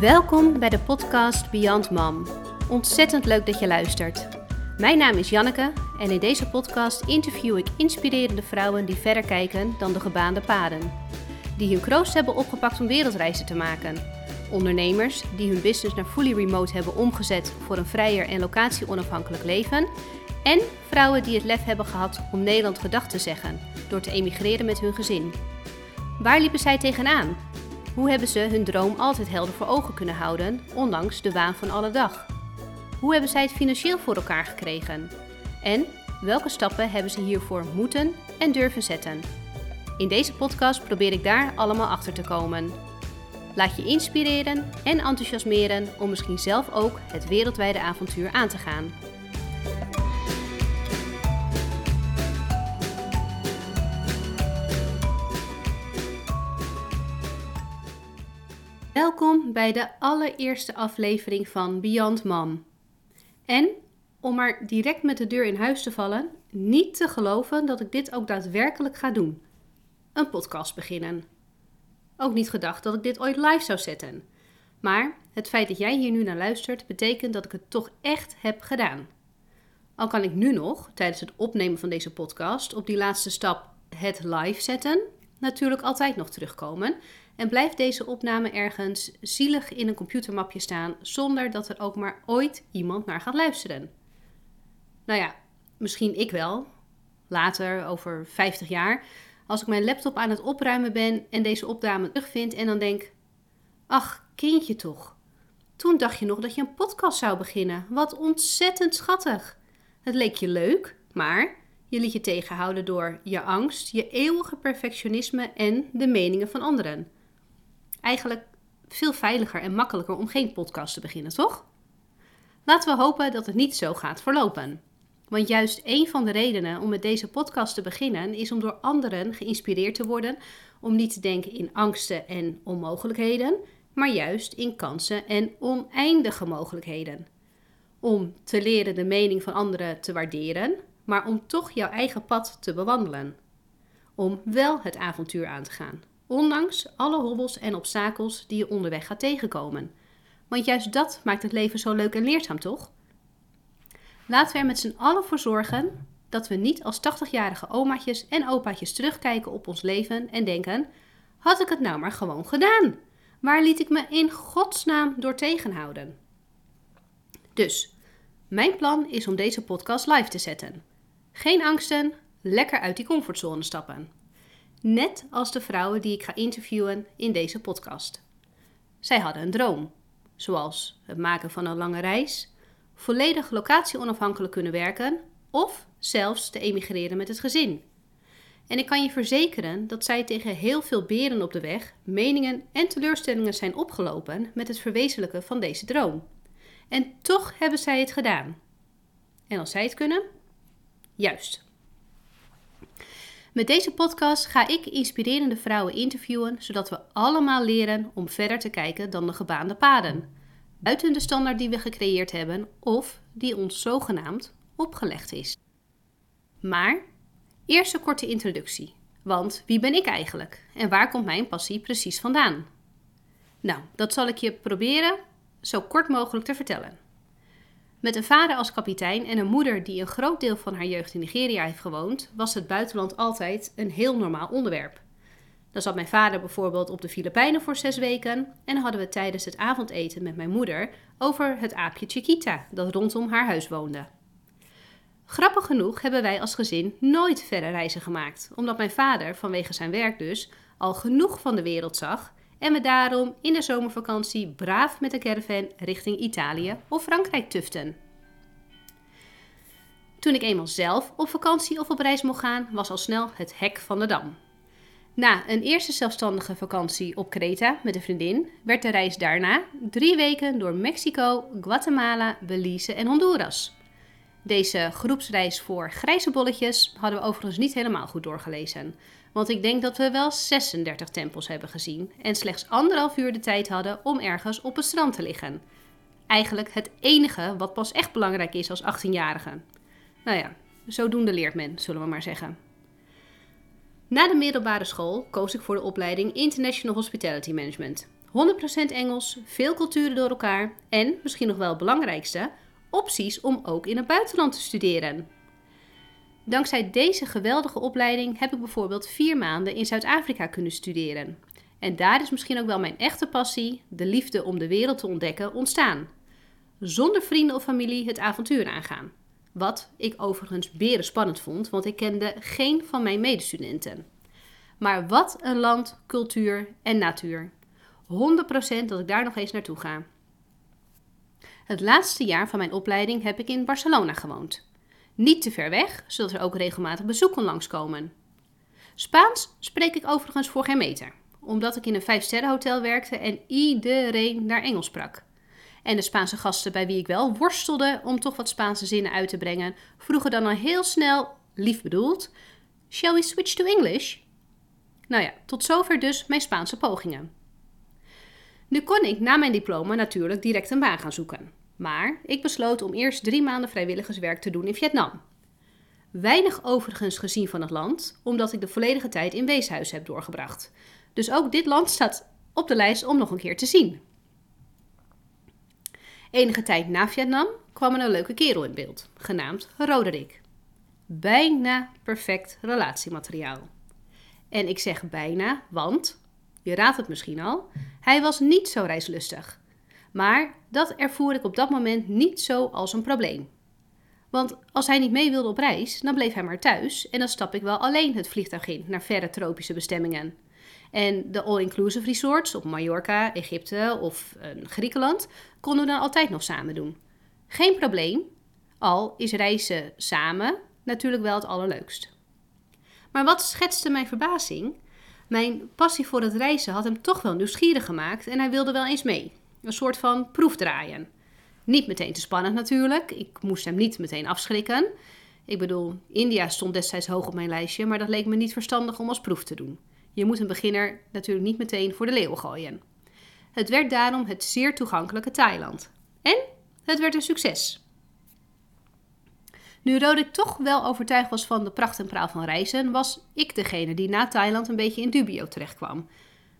Welkom bij de podcast Beyond Mom. Ontzettend leuk dat je luistert. Mijn naam is Janneke en in deze podcast interview ik inspirerende vrouwen die verder kijken dan de gebaande paden. Die hun kroost hebben opgepakt om wereldreizen te maken. Ondernemers die hun business naar fully remote hebben omgezet voor een vrijer en locatie-onafhankelijk leven. En vrouwen die het lef hebben gehad om Nederland gedag te zeggen door te emigreren met hun gezin. Waar liepen zij tegenaan? Hoe hebben ze hun droom altijd helder voor ogen kunnen houden, ondanks de waan van alle dag? Hoe hebben zij het financieel voor elkaar gekregen? En welke stappen hebben ze hiervoor moeten en durven zetten? In deze podcast probeer ik daar allemaal achter te komen. Laat je inspireren en enthousiasmeren om misschien zelf ook het wereldwijde avontuur aan te gaan. Welkom bij de allereerste aflevering van Beyond Mom. En om maar direct met de deur in huis te vallen, niet te geloven dat ik dit ook daadwerkelijk ga doen. Een podcast beginnen. Ook niet gedacht dat ik dit ooit live zou zetten. Maar het feit dat jij hier nu naar luistert, betekent dat ik het toch echt heb gedaan. Al kan ik nu nog, tijdens het opnemen van deze podcast, op die laatste stap het live zetten, natuurlijk altijd nog terugkomen en blijft deze opname ergens zielig in een computermapje staan zonder dat er ook maar ooit iemand naar gaat luisteren. Nou ja, misschien ik wel. Later, over 50 jaar, als ik mijn laptop aan het opruimen ben en deze opname terugvind en dan denk: Ach, kindje toch. Toen dacht je nog dat je een podcast zou beginnen. Wat ontzettend schattig. Het leek je leuk, maar je liet je tegenhouden door je angst, je eeuwige perfectionisme en de meningen van anderen eigenlijk veel veiliger en makkelijker om geen podcast te beginnen, toch? Laten we hopen dat het niet zo gaat verlopen. Want juist een van de redenen om met deze podcast te beginnen is om door anderen geïnspireerd te worden om niet te denken in angsten en onmogelijkheden, maar juist in kansen en oneindige mogelijkheden. Om te leren de mening van anderen te waarderen, maar om toch jouw eigen pad te bewandelen. Om wel het avontuur aan te gaan. Ondanks alle hobbels en obstakels die je onderweg gaat tegenkomen. Want juist dat maakt het leven zo leuk en leerzaam, toch? Laten we er met z'n allen voor zorgen dat we niet als 80-jarige omaatjes en opaatjes terugkijken op ons leven en denken: had ik het nou maar gewoon gedaan? Waar liet ik me in godsnaam door tegenhouden? Dus, mijn plan is om deze podcast live te zetten. Geen angsten, lekker uit die comfortzone stappen net als de vrouwen die ik ga interviewen in deze podcast. Zij hadden een droom, zoals het maken van een lange reis, volledig locatie-onafhankelijk kunnen werken of zelfs te emigreren met het gezin. En ik kan je verzekeren dat zij tegen heel veel beren op de weg, meningen en teleurstellingen zijn opgelopen met het verwezenlijken van deze droom. En toch hebben zij het gedaan. En als zij het kunnen? Juist. Met deze podcast ga ik inspirerende vrouwen interviewen, zodat we allemaal leren om verder te kijken dan de gebaande paden. Buiten de standaard die we gecreëerd hebben of die ons zogenaamd opgelegd is. Maar eerst een korte introductie. Want wie ben ik eigenlijk en waar komt mijn passie precies vandaan? Nou, dat zal ik je proberen zo kort mogelijk te vertellen. Met een vader als kapitein en een moeder die een groot deel van haar jeugd in Nigeria heeft gewoond, was het buitenland altijd een heel normaal onderwerp. Dan zat mijn vader bijvoorbeeld op de Filipijnen voor zes weken en hadden we tijdens het avondeten met mijn moeder over het aapje Chiquita dat rondom haar huis woonde. Grappig genoeg hebben wij als gezin nooit verre reizen gemaakt, omdat mijn vader, vanwege zijn werk dus, al genoeg van de wereld zag en we daarom in de zomervakantie braaf met de caravan richting Italië of Frankrijk tuften. Toen ik eenmaal zelf op vakantie of op reis mocht gaan, was al snel het hek van de dam. Na een eerste zelfstandige vakantie op Creta met een vriendin, werd de reis daarna drie weken door Mexico, Guatemala, Belize en Honduras. Deze groepsreis voor grijze bolletjes hadden we overigens niet helemaal goed doorgelezen. Want ik denk dat we wel 36 tempels hebben gezien en slechts anderhalf uur de tijd hadden om ergens op het strand te liggen. Eigenlijk het enige wat pas echt belangrijk is als 18-jarige. Nou ja, zodoende leert men, zullen we maar zeggen. Na de middelbare school koos ik voor de opleiding International Hospitality Management. 100% Engels, veel culturen door elkaar en, misschien nog wel het belangrijkste, opties om ook in het buitenland te studeren. Dankzij deze geweldige opleiding heb ik bijvoorbeeld vier maanden in Zuid-Afrika kunnen studeren. En daar is misschien ook wel mijn echte passie, de liefde om de wereld te ontdekken, ontstaan. Zonder vrienden of familie het avontuur aangaan. Wat ik overigens beren spannend vond, want ik kende geen van mijn medestudenten. Maar wat een land, cultuur en natuur. 100% dat ik daar nog eens naartoe ga. Het laatste jaar van mijn opleiding heb ik in Barcelona gewoond. Niet te ver weg, zodat er ook regelmatig bezoek kon langskomen. Spaans spreek ik overigens voor geen meter, omdat ik in een vijfsterrenhotel werkte en iedereen daar Engels sprak. En de Spaanse gasten bij wie ik wel worstelde om toch wat Spaanse zinnen uit te brengen, vroegen dan al heel snel, lief bedoeld, Shall we switch to English? Nou ja, tot zover dus mijn Spaanse pogingen. Nu kon ik na mijn diploma natuurlijk direct een baan gaan zoeken. Maar ik besloot om eerst drie maanden vrijwilligerswerk te doen in Vietnam. Weinig overigens gezien van het land, omdat ik de volledige tijd in weeshuis heb doorgebracht. Dus ook dit land staat op de lijst om nog een keer te zien. Enige tijd na Vietnam kwam er een leuke kerel in beeld, genaamd Roderick. Bijna perfect relatiemateriaal. En ik zeg bijna, want, je raadt het misschien al, hij was niet zo reislustig. Maar dat ervoer ik op dat moment niet zo als een probleem. Want als hij niet mee wilde op reis, dan bleef hij maar thuis en dan stap ik wel alleen het vliegtuig in naar verre tropische bestemmingen. En de all-inclusive resorts op Mallorca, Egypte of uh, Griekenland konden we dan altijd nog samen doen. Geen probleem, al is reizen samen natuurlijk wel het allerleukst. Maar wat schetste mijn verbazing? Mijn passie voor het reizen had hem toch wel nieuwsgierig gemaakt en hij wilde wel eens mee. Een soort van proefdraaien. Niet meteen te spannend natuurlijk. Ik moest hem niet meteen afschrikken. Ik bedoel, India stond destijds hoog op mijn lijstje, maar dat leek me niet verstandig om als proef te doen. Je moet een beginner natuurlijk niet meteen voor de leeuwen gooien. Het werd daarom het zeer toegankelijke Thailand. En het werd een succes. Nu Roderick toch wel overtuigd was van de pracht en praal van reizen, was ik degene die na Thailand een beetje in dubio terechtkwam.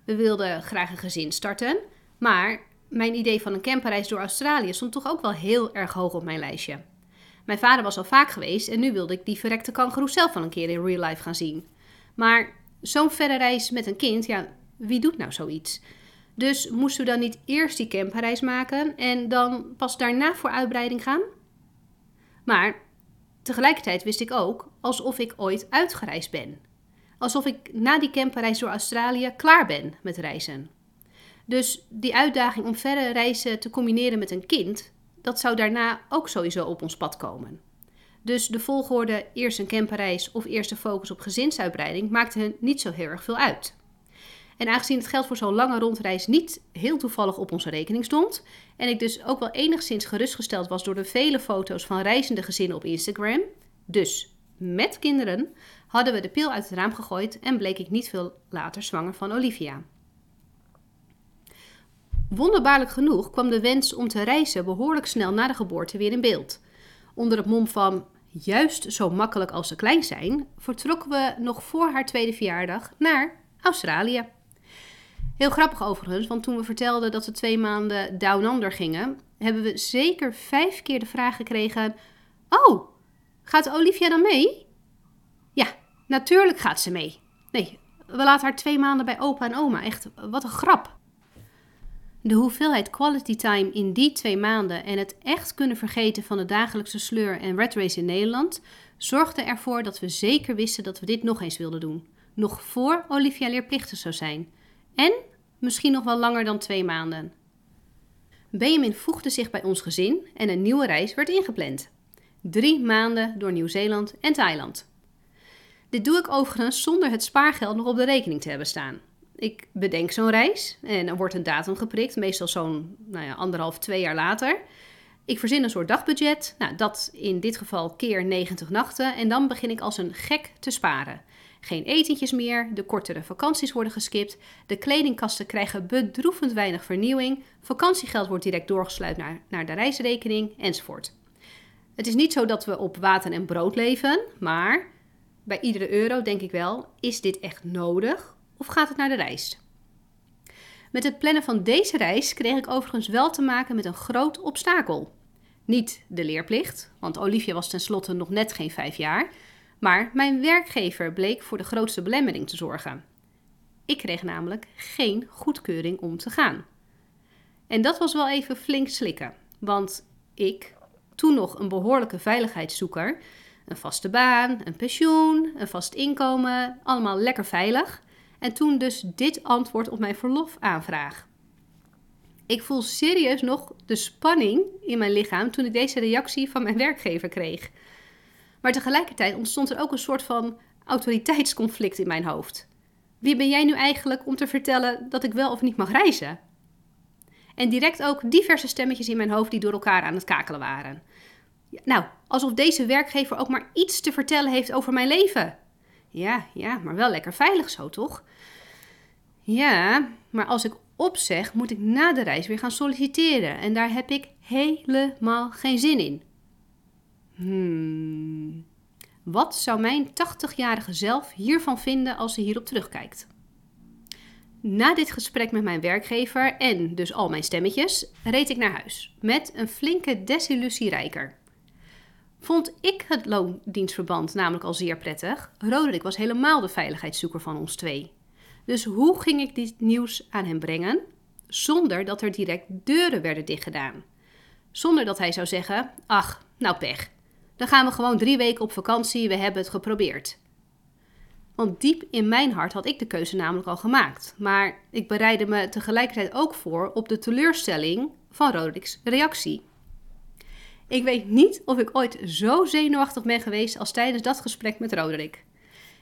We wilden graag een gezin starten, maar mijn idee van een camperreis door Australië stond toch ook wel heel erg hoog op mijn lijstje. Mijn vader was al vaak geweest en nu wilde ik die verrekte kangeroe zelf wel een keer in real life gaan zien. Maar zo'n verre reis met een kind, ja, wie doet nou zoiets? Dus moesten we dan niet eerst die camperreis maken en dan pas daarna voor uitbreiding gaan? Maar tegelijkertijd wist ik ook alsof ik ooit uitgereisd ben. Alsof ik na die camperreis door Australië klaar ben met reizen. Dus die uitdaging om verre reizen te combineren met een kind, dat zou daarna ook sowieso op ons pad komen. Dus de volgorde eerst een camperreis of eerst de focus op gezinsuitbreiding maakte niet zo heel erg veel uit. En aangezien het geld voor zo'n lange rondreis niet heel toevallig op onze rekening stond, en ik dus ook wel enigszins gerustgesteld was door de vele foto's van reizende gezinnen op Instagram, dus met kinderen, hadden we de pil uit het raam gegooid en bleek ik niet veel later zwanger van Olivia. Wonderbaarlijk genoeg kwam de wens om te reizen behoorlijk snel na de geboorte weer in beeld. Onder het mom van juist zo makkelijk als ze klein zijn, vertrokken we nog voor haar tweede verjaardag naar Australië. Heel grappig overigens, want toen we vertelden dat we twee maanden down under gingen, hebben we zeker vijf keer de vraag gekregen: Oh, gaat Olivia dan mee? Ja, natuurlijk gaat ze mee. Nee, we laten haar twee maanden bij opa en oma. Echt, wat een grap. De hoeveelheid quality time in die twee maanden en het echt kunnen vergeten van de dagelijkse sleur en red race in Nederland zorgde ervoor dat we zeker wisten dat we dit nog eens wilden doen. Nog voor Olivia leerplichtig zou zijn. En misschien nog wel langer dan twee maanden. Benjamin voegde zich bij ons gezin en een nieuwe reis werd ingepland. Drie maanden door Nieuw-Zeeland en Thailand. Dit doe ik overigens zonder het spaargeld nog op de rekening te hebben staan. Ik bedenk zo'n reis en er wordt een datum geprikt, meestal zo'n nou ja, anderhalf, twee jaar later. Ik verzin een soort dagbudget, nou, dat in dit geval keer 90 nachten en dan begin ik als een gek te sparen. Geen etentjes meer, de kortere vakanties worden geskipt, de kledingkasten krijgen bedroevend weinig vernieuwing, vakantiegeld wordt direct doorgesluit naar, naar de reisrekening enzovoort. Het is niet zo dat we op water en brood leven, maar bij iedere euro denk ik wel: is dit echt nodig of gaat het naar de reis? Met het plannen van deze reis kreeg ik overigens wel te maken met een groot obstakel. Niet de leerplicht, want Olivia was tenslotte nog net geen vijf jaar, maar mijn werkgever bleek voor de grootste belemmering te zorgen. Ik kreeg namelijk geen goedkeuring om te gaan. En dat was wel even flink slikken, want ik, toen nog een behoorlijke veiligheidszoeker, een vaste baan, een pensioen, een vast inkomen, allemaal lekker veilig. En toen dus dit antwoord op mijn verlofaanvraag. Ik voel serieus nog de spanning in mijn lichaam toen ik deze reactie van mijn werkgever kreeg. Maar tegelijkertijd ontstond er ook een soort van autoriteitsconflict in mijn hoofd. Wie ben jij nu eigenlijk om te vertellen dat ik wel of niet mag reizen? En direct ook diverse stemmetjes in mijn hoofd die door elkaar aan het kakelen waren. Nou, alsof deze werkgever ook maar iets te vertellen heeft over mijn leven. Ja, ja, maar wel lekker veilig zo, toch? Ja, maar als ik opzeg, moet ik na de reis weer gaan solliciteren. En daar heb ik helemaal geen zin in. Hmm. Wat zou mijn 80-jarige zelf hiervan vinden als ze hierop terugkijkt? Na dit gesprek met mijn werkgever en dus al mijn stemmetjes, reed ik naar huis met een flinke desillusie rijker. Vond ik het loondienstverband namelijk al zeer prettig. Roderick was helemaal de veiligheidszoeker van ons twee. Dus hoe ging ik dit nieuws aan hem brengen zonder dat er direct deuren werden dichtgedaan? Zonder dat hij zou zeggen: Ach, nou pech. Dan gaan we gewoon drie weken op vakantie, we hebben het geprobeerd. Want diep in mijn hart had ik de keuze namelijk al gemaakt. Maar ik bereidde me tegelijkertijd ook voor op de teleurstelling van Roderick's reactie. Ik weet niet of ik ooit zo zenuwachtig ben geweest als tijdens dat gesprek met Roderick.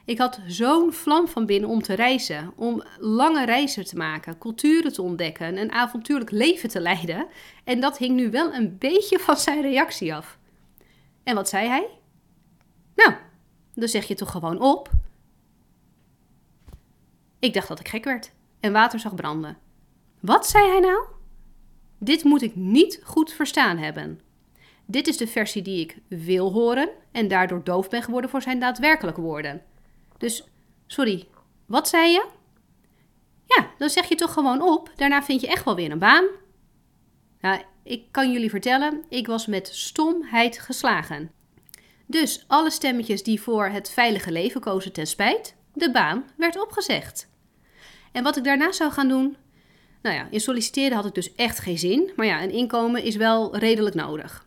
Ik had zo'n vlam van binnen om te reizen, om lange reizen te maken, culturen te ontdekken, een avontuurlijk leven te leiden. En dat hing nu wel een beetje van zijn reactie af. En wat zei hij? Nou, dan zeg je toch gewoon op. Ik dacht dat ik gek werd en water zag branden. Wat zei hij nou? Dit moet ik niet goed verstaan hebben. Dit is de versie die ik wil horen en daardoor doof ben geworden voor zijn daadwerkelijke woorden. Dus, sorry, wat zei je? Ja, dan zeg je toch gewoon op. Daarna vind je echt wel weer een baan. Nou, ik kan jullie vertellen, ik was met stomheid geslagen. Dus alle stemmetjes die voor het veilige leven kozen ten spijt, de baan werd opgezegd. En wat ik daarna zou gaan doen? Nou ja, in solliciteren had ik dus echt geen zin, maar ja, een inkomen is wel redelijk nodig.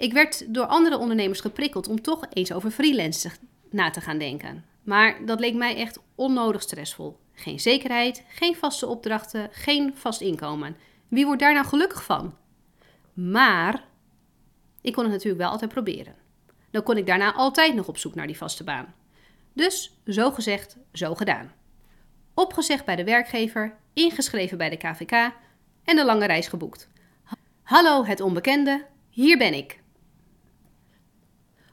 Ik werd door andere ondernemers geprikkeld om toch eens over freelance na te gaan denken. Maar dat leek mij echt onnodig stressvol. Geen zekerheid, geen vaste opdrachten, geen vast inkomen. Wie wordt daar nou gelukkig van? Maar ik kon het natuurlijk wel altijd proberen. Dan kon ik daarna altijd nog op zoek naar die vaste baan. Dus zo gezegd, zo gedaan. Opgezegd bij de werkgever, ingeschreven bij de KVK en de lange reis geboekt. Hallo het onbekende, hier ben ik.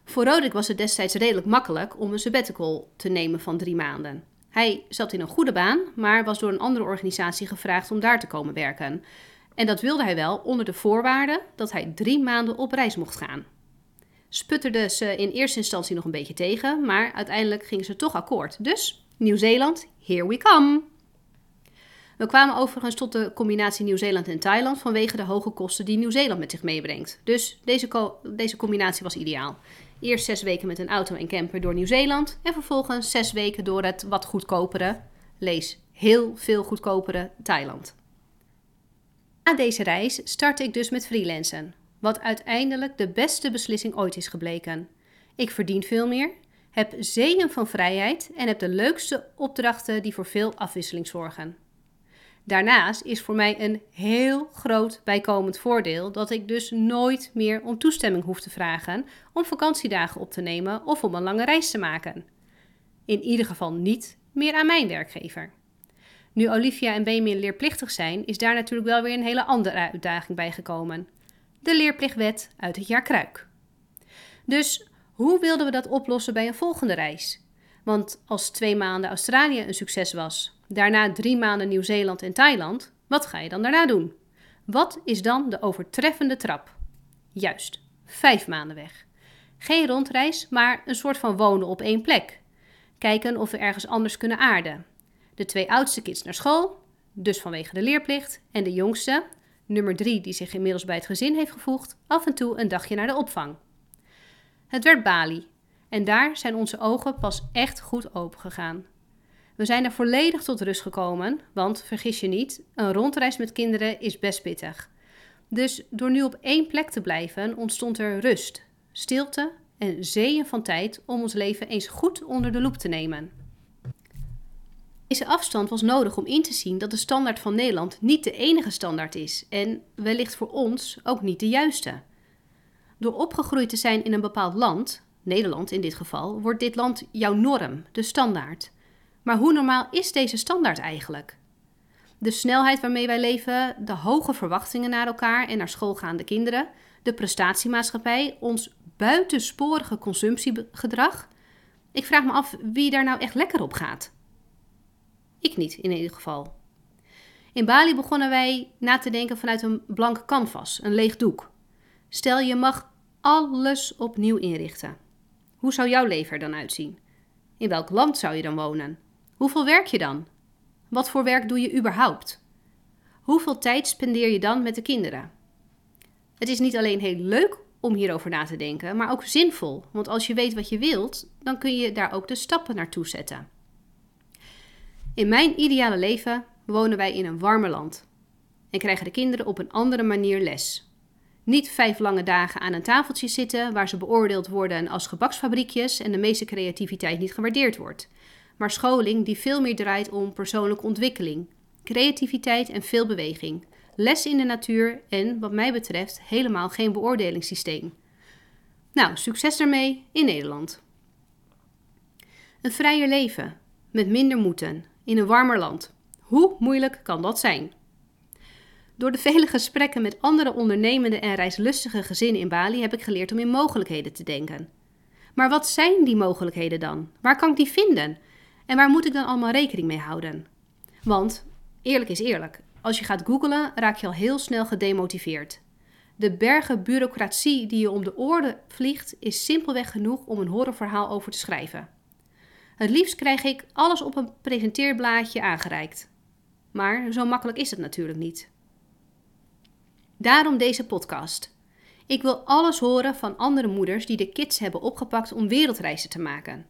Voor Roderick was het destijds redelijk makkelijk om een sabbatical te nemen van drie maanden. Hij zat in een goede baan, maar was door een andere organisatie gevraagd om daar te komen werken. En dat wilde hij wel onder de voorwaarde dat hij drie maanden op reis mocht gaan. Sputterde ze in eerste instantie nog een beetje tegen, maar uiteindelijk gingen ze toch akkoord. Dus Nieuw-Zeeland, here we come! We kwamen overigens tot de combinatie Nieuw-Zeeland en Thailand vanwege de hoge kosten die Nieuw-Zeeland met zich meebrengt. Dus deze, deze combinatie was ideaal. Eerst zes weken met een auto en camper door Nieuw-Zeeland en vervolgens zes weken door het wat goedkopere, lees heel veel goedkopere Thailand. Na deze reis startte ik dus met freelancen, wat uiteindelijk de beste beslissing ooit is gebleken. Ik verdien veel meer, heb zeeën van vrijheid en heb de leukste opdrachten die voor veel afwisseling zorgen. Daarnaast is voor mij een heel groot bijkomend voordeel dat ik dus nooit meer om toestemming hoef te vragen om vakantiedagen op te nemen of om een lange reis te maken. In ieder geval niet meer aan mijn werkgever. Nu Olivia en Benjamin leerplichtig zijn, is daar natuurlijk wel weer een hele andere uitdaging bij gekomen. De leerplichtwet uit het jaar Kruik. Dus hoe wilden we dat oplossen bij een volgende reis? Want als twee maanden Australië een succes was, daarna drie maanden Nieuw-Zeeland en Thailand, wat ga je dan daarna doen? Wat is dan de overtreffende trap? Juist, vijf maanden weg. Geen rondreis, maar een soort van wonen op één plek. Kijken of we ergens anders kunnen aarden. De twee oudste kids naar school, dus vanwege de leerplicht, en de jongste, nummer drie die zich inmiddels bij het gezin heeft gevoegd, af en toe een dagje naar de opvang. Het werd Bali en daar zijn onze ogen pas echt goed open gegaan. We zijn er volledig tot rust gekomen, want vergis je niet, een rondreis met kinderen is best pittig. Dus door nu op één plek te blijven ontstond er rust, stilte en zeeën van tijd om ons leven eens goed onder de loep te nemen. Deze afstand was nodig om in te zien dat de standaard van Nederland niet de enige standaard is en wellicht voor ons ook niet de juiste. Door opgegroeid te zijn in een bepaald land, Nederland in dit geval, wordt dit land jouw norm, de standaard. Maar hoe normaal is deze standaard eigenlijk? De snelheid waarmee wij leven, de hoge verwachtingen naar elkaar en naar schoolgaande kinderen, de prestatiemaatschappij, ons buitensporige consumptiegedrag. Ik vraag me af wie daar nou echt lekker op gaat. Ik niet, in ieder geval. In Bali begonnen wij na te denken vanuit een blanke canvas, een leeg doek. Stel je mag alles opnieuw inrichten. Hoe zou jouw leven er dan uitzien? In welk land zou je dan wonen? Hoeveel werk je dan? Wat voor werk doe je überhaupt? Hoeveel tijd spendeer je dan met de kinderen? Het is niet alleen heel leuk om hierover na te denken, maar ook zinvol. Want als je weet wat je wilt, dan kun je daar ook de stappen naartoe zetten. In mijn ideale leven wonen wij in een warmer land en krijgen de kinderen op een andere manier les. Niet vijf lange dagen aan een tafeltje zitten waar ze beoordeeld worden als gebaksfabriekjes en de meeste creativiteit niet gewaardeerd wordt, maar scholing die veel meer draait om persoonlijke ontwikkeling, creativiteit en veel beweging, les in de natuur en, wat mij betreft, helemaal geen beoordelingssysteem. Nou, succes daarmee in Nederland. Een vrijer leven, met minder moeten, in een warmer land. Hoe moeilijk kan dat zijn? Door de vele gesprekken met andere ondernemende en reislustige gezinnen in Bali heb ik geleerd om in mogelijkheden te denken. Maar wat zijn die mogelijkheden dan? Waar kan ik die vinden? En waar moet ik dan allemaal rekening mee houden? Want, eerlijk is eerlijk, als je gaat googlen raak je al heel snel gedemotiveerd. De bergen bureaucratie die je om de oren vliegt is simpelweg genoeg om een horrorverhaal over te schrijven. Het liefst krijg ik alles op een presenteerblaadje aangereikt. Maar zo makkelijk is het natuurlijk niet. Daarom deze podcast. Ik wil alles horen van andere moeders die de kids hebben opgepakt om wereldreizen te maken.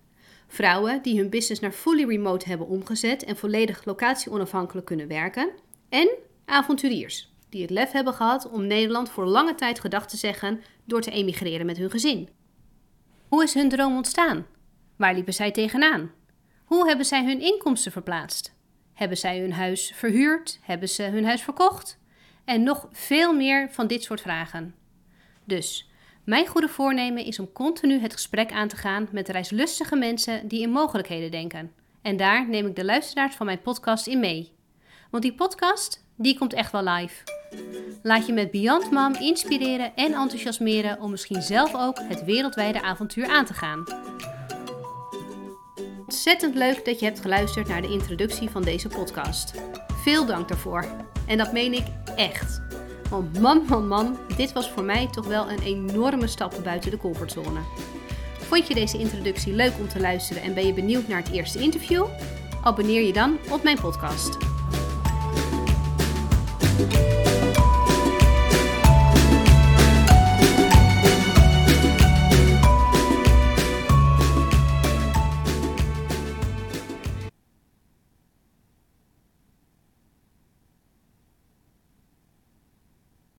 Vrouwen die hun business naar fully remote hebben omgezet en volledig locatie-onafhankelijk kunnen werken. En avonturiers die het lef hebben gehad om Nederland voor lange tijd gedacht te zeggen door te emigreren met hun gezin. Hoe is hun droom ontstaan? Waar liepen zij tegenaan? Hoe hebben zij hun inkomsten verplaatst? Hebben zij hun huis verhuurd? Hebben ze hun huis verkocht? En nog veel meer van dit soort vragen. Dus, mijn goede voornemen is om continu het gesprek aan te gaan met reislustige mensen die in mogelijkheden denken. En daar neem ik de luisteraars van mijn podcast in mee. Want die podcast, die komt echt wel live. Laat je met Beyond Mom inspireren en enthousiasmeren om misschien zelf ook het wereldwijde avontuur aan te gaan. Ontzettend leuk dat je hebt geluisterd naar de introductie van deze podcast. Veel dank daarvoor. En dat meen ik echt. Want man, man, man, dit was voor mij toch wel een enorme stap buiten de comfortzone. Vond je deze introductie leuk om te luisteren en ben je benieuwd naar het eerste interview? Abonneer je dan op mijn podcast.